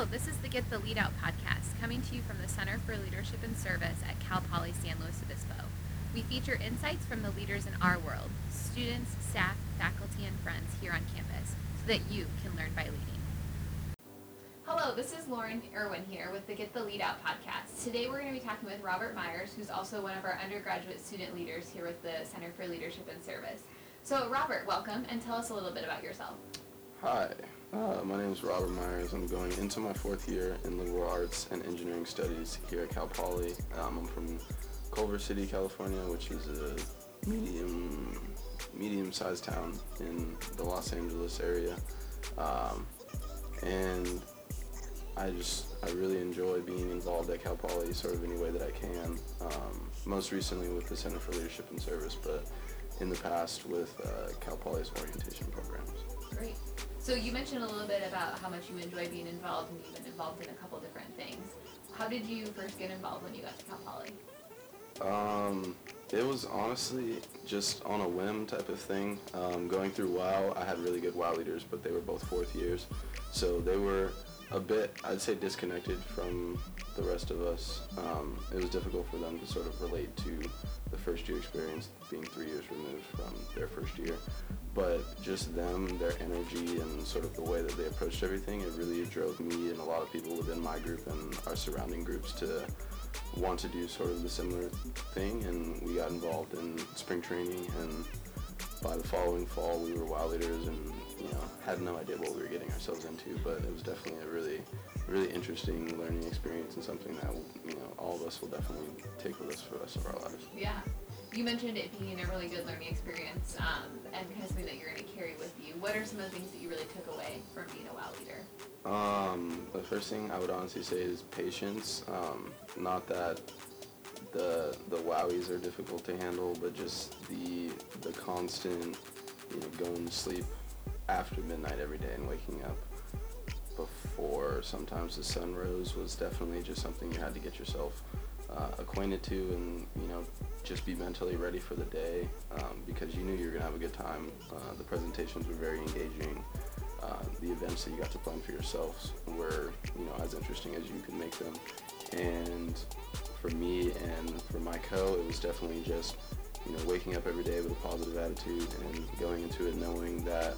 Hello, this is the Get the Lead Out podcast, coming to you from the Center for Leadership and Service at Cal Poly San Luis Obispo. We feature insights from the leaders in our world, students, staff, faculty, and friends here on campus, so that you can learn by leading. Hello, this is Lauren Irwin here with the Get the Lead Out podcast. Today we're going to be talking with Robert Myers, who's also one of our undergraduate student leaders here with the Center for Leadership and Service. So, Robert, welcome, and tell us a little bit about yourself. Hi, uh, my name is Robert Myers. I'm going into my fourth year in liberal arts and engineering studies here at Cal Poly. Um, I'm from Culver City, California, which is a medium medium-sized town in the Los Angeles area, um, and I just I really enjoy being involved at Cal Poly sort of any way that I can. Um, most recently with the Center for Leadership and Service, but in the past with uh, Cal Poly's orientation programs. Great. So you mentioned a little bit about how much you enjoy being involved, and you've been involved in a couple different things. How did you first get involved when you got to Cal Poly? Um, it was honestly just on a whim type of thing. Um, going through WOW, I had really good WOW leaders, but they were both fourth years, so they were a bit, I'd say, disconnected from the rest of us. Um, it was difficult for them to sort of relate to first year experience, being three years removed from their first year. But just them, their energy, and sort of the way that they approached everything, it really drove me and a lot of people within my group and our surrounding groups to want to do sort of the similar thing. And we got involved in spring training, and by the following fall, we were WOW leaders and you know had no idea what we were getting ourselves into. But it was definitely a really really interesting learning experience and something that you know all of us will definitely take with us for the rest of our lives. Yeah. You mentioned it being a really good learning experience um, and kind of something that you're going to carry with you. What are some of the things that you really took away from being a WOW leader? Um, the first thing I would honestly say is patience. Um, not that the the wowies are difficult to handle, but just the the constant, you know, going to sleep after midnight every day and waking up before sometimes the sun rose was definitely just something you had to get yourself uh, acquainted to and you know just be mentally ready for the day um, because you knew you were gonna have a good time. Uh, the presentations were very engaging. Uh, the events that you got to plan for yourselves were you know as interesting as you could make them. And for me and for my co, it was definitely just you know waking up every day with a positive attitude and going into it knowing that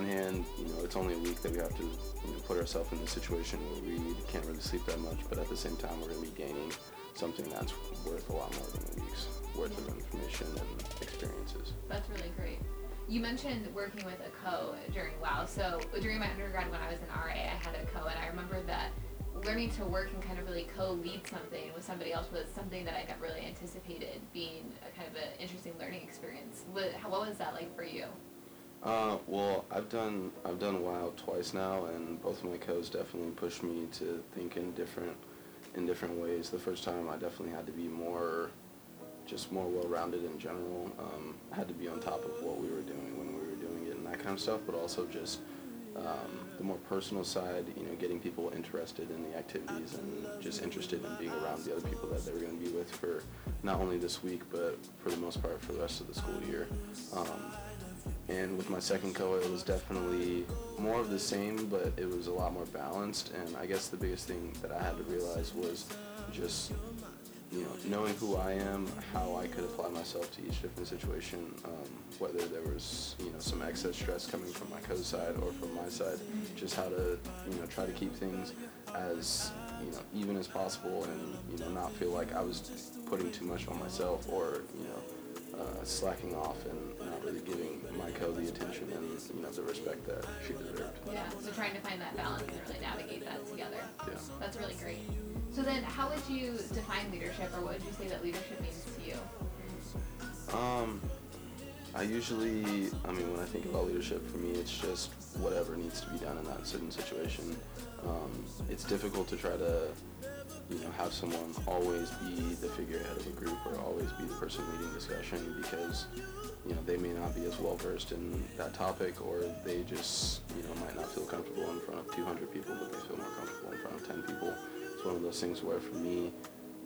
one hand, you know, it's only a week that we have to, you know, put ourselves in a situation where we can't really sleep that much, but at the same time, we're going to be gaining something that's worth a lot more than a week's worth of information and experiences. That's really great. You mentioned working with a co during WOW. So during my undergrad, when I was in RA, I had a co, and I remember that learning to work and kind of really co-lead something with somebody else was something that I never really anticipated being a kind of an interesting learning experience. What, what was that like for you? Uh, well, I've done I've done WOW twice now, and both of my co's definitely pushed me to think in different in different ways. The first time, I definitely had to be more, just more well-rounded in general. Um, had to be on top of what we were doing when we were doing it and that kind of stuff, but also just um, the more personal side, you know, getting people interested in the activities and just interested in being around the other people that they were going to be with for not only this week, but for the most part for the rest of the school year. Um, and with my second co it was definitely more of the same but it was a lot more balanced. And i guess the biggest thing that i had to realize was just you know knowing who i am how i could apply myself to each different situation um, whether there was you know some excess stress coming from my co-side or from my side just how to you know try to keep things as you know even as possible and you know not feel like i was putting too much on myself or you know uh, slacking off and not really giving my the attention and you know the respect that she deserved. Yeah, so trying to find that balance and really navigate that together. Yeah. That's really great. So then, how would you define leadership, or what would you say that leadership means to you? Um, I usually, I mean, when I think about leadership, for me, it's just whatever needs to be done in that certain situation. Um, it's difficult to try to you know, have someone always be the figurehead of a group or always be the person leading discussion because, you know, they may not be as well versed in that topic or they just, you know, might not feel comfortable in front of 200 people, but they feel more comfortable in front of 10 people. It's one of those things where for me,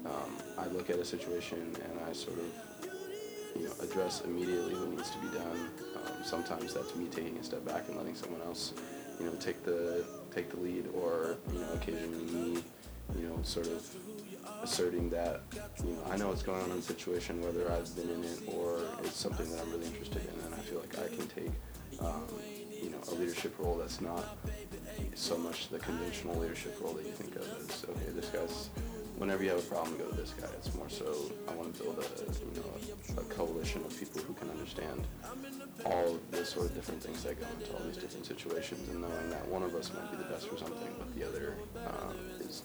um, I look at a situation and I sort of, you know, address immediately what needs to be done. Um, sometimes that's me taking a step back and letting someone else you know, take the take the lead, or you know, occasionally me, you know, sort of asserting that, you know, I know what's going on in the situation, whether I've been in it or it's something that I'm really interested in, and I feel like I can take, um, you know, a leadership role that's not so much the conventional leadership role that you think of as, okay, this guy's whenever you have a problem, go to this guy. It's more so I want to build a you know a, a coalition of people who can understand all the sort of different things that go into all these different situations, and knowing that one of us might be the best for something, but the other um, is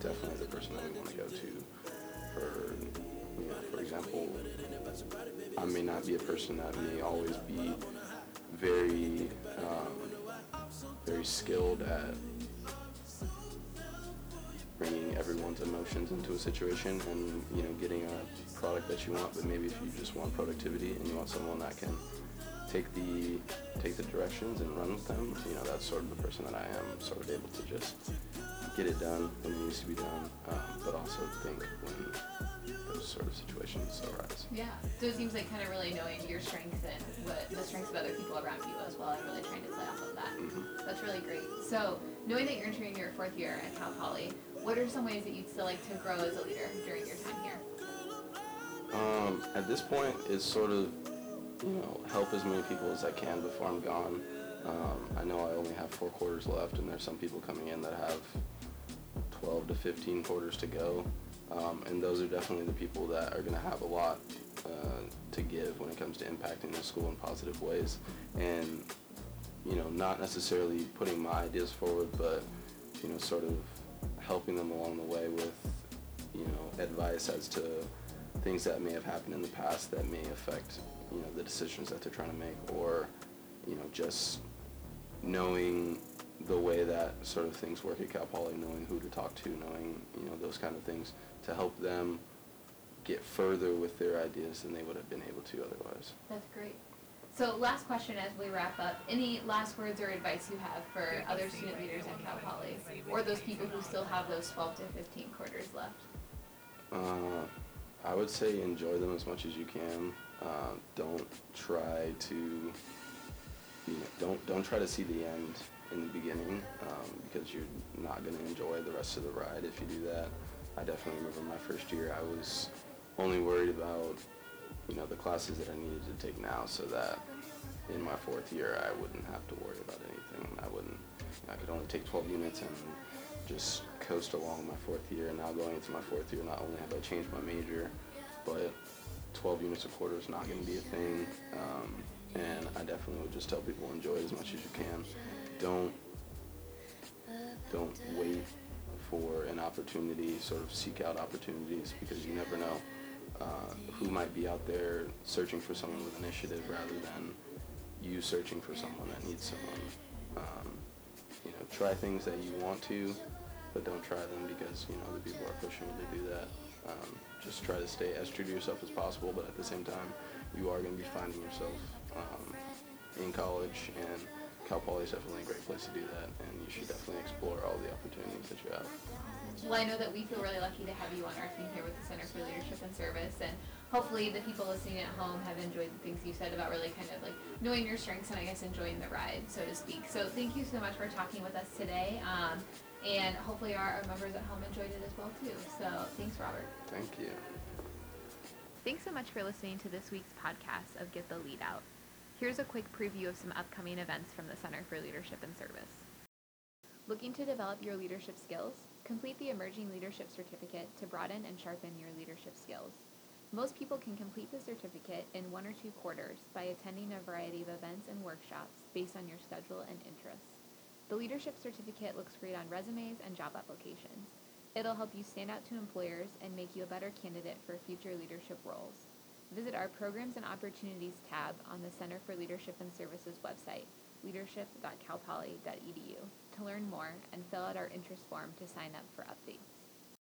definitely the person that we want to go to for you know for example. I may not be a person that may always be very um, very skilled at bringing everyone's emotions into a situation and you know getting a product that you want but maybe if you just want productivity and you want someone that can take the take the directions and run with them you know that's sort of the person that I am sort of able to just get it done when it needs to be done um, but also think when those sort of situations arise yeah so it seems like kind of really knowing your strengths and what the strengths of other people around you as well and really trying to play off of that mm-hmm. that's really great so knowing that you're entering your fourth year at Cal Poly what are some ways that you'd still like to grow as a leader during your time here? Um, at this point, it's sort of, you know, help as many people as I can before I'm gone. Um, I know I only have four quarters left, and there's some people coming in that have 12 to 15 quarters to go. Um, and those are definitely the people that are going to have a lot uh, to give when it comes to impacting the school in positive ways. And, you know, not necessarily putting my ideas forward, but, you know, sort of helping them along the way with, you know, advice as to things that may have happened in the past that may affect, you know, the decisions that they're trying to make, or, you know, just knowing the way that sort of things work at Cal Poly, knowing who to talk to, knowing, you know, those kind of things to help them get further with their ideas than they would have been able to otherwise. That's great. So last question as we wrap up. Any last words or advice you have for other student leaders at Cal Poly or those people who still have those 12 to 15 quarters left? Uh, I would say enjoy them as much as you can. Uh, don't try to, you know, don't don't try to see the end in the beginning um, because you're not going to enjoy the rest of the ride if you do that. I definitely remember my first year. I was only worried about you know, the classes that I needed to take now so that in my fourth year I wouldn't have to worry about anything. I wouldn't, I could only take 12 units and just coast along my fourth year. Now going into my fourth year, not only have I changed my major, but 12 units a quarter is not going to be a thing. Um, and I definitely would just tell people enjoy it as much as you can. Don't don't wait for an opportunity. Sort of seek out opportunities because you never know uh, who might be out there searching for someone with initiative rather than you searching for someone that needs someone. Um, you know, try things that you want to, but don't try them because you know other people are pushing you to do that. Um, just try to stay as true to yourself as possible, but at the same time, you are going to be finding yourself um, in college, and Cal Poly is definitely a great place to do that, and you should definitely explore all the opportunities that you have. Well, I know that we feel really lucky to have you on our team here with the Center for Leadership and Service, and hopefully the people listening at home have enjoyed the things you said about really kind of like knowing your strengths and I guess enjoying the ride, so to speak. So thank you so much for talking with us today, um, and hopefully our, our members at home enjoyed it as well too. So thanks, Robert. Thank you. Thanks so much for listening to this week's podcast of Get the Lead Out. Here's a quick preview of some upcoming events from the Center for Leadership and Service. Looking to develop your leadership skills? Complete the Emerging Leadership Certificate to broaden and sharpen your leadership skills. Most people can complete the certificate in one or two quarters by attending a variety of events and workshops based on your schedule and interests. The leadership certificate looks great on resumes and job applications. It'll help you stand out to employers and make you a better candidate for future leadership roles. Visit our Programs and Opportunities tab on the Center for Leadership and Services website, leadership.calpoly.edu to learn more and fill out our interest form to sign up for updates.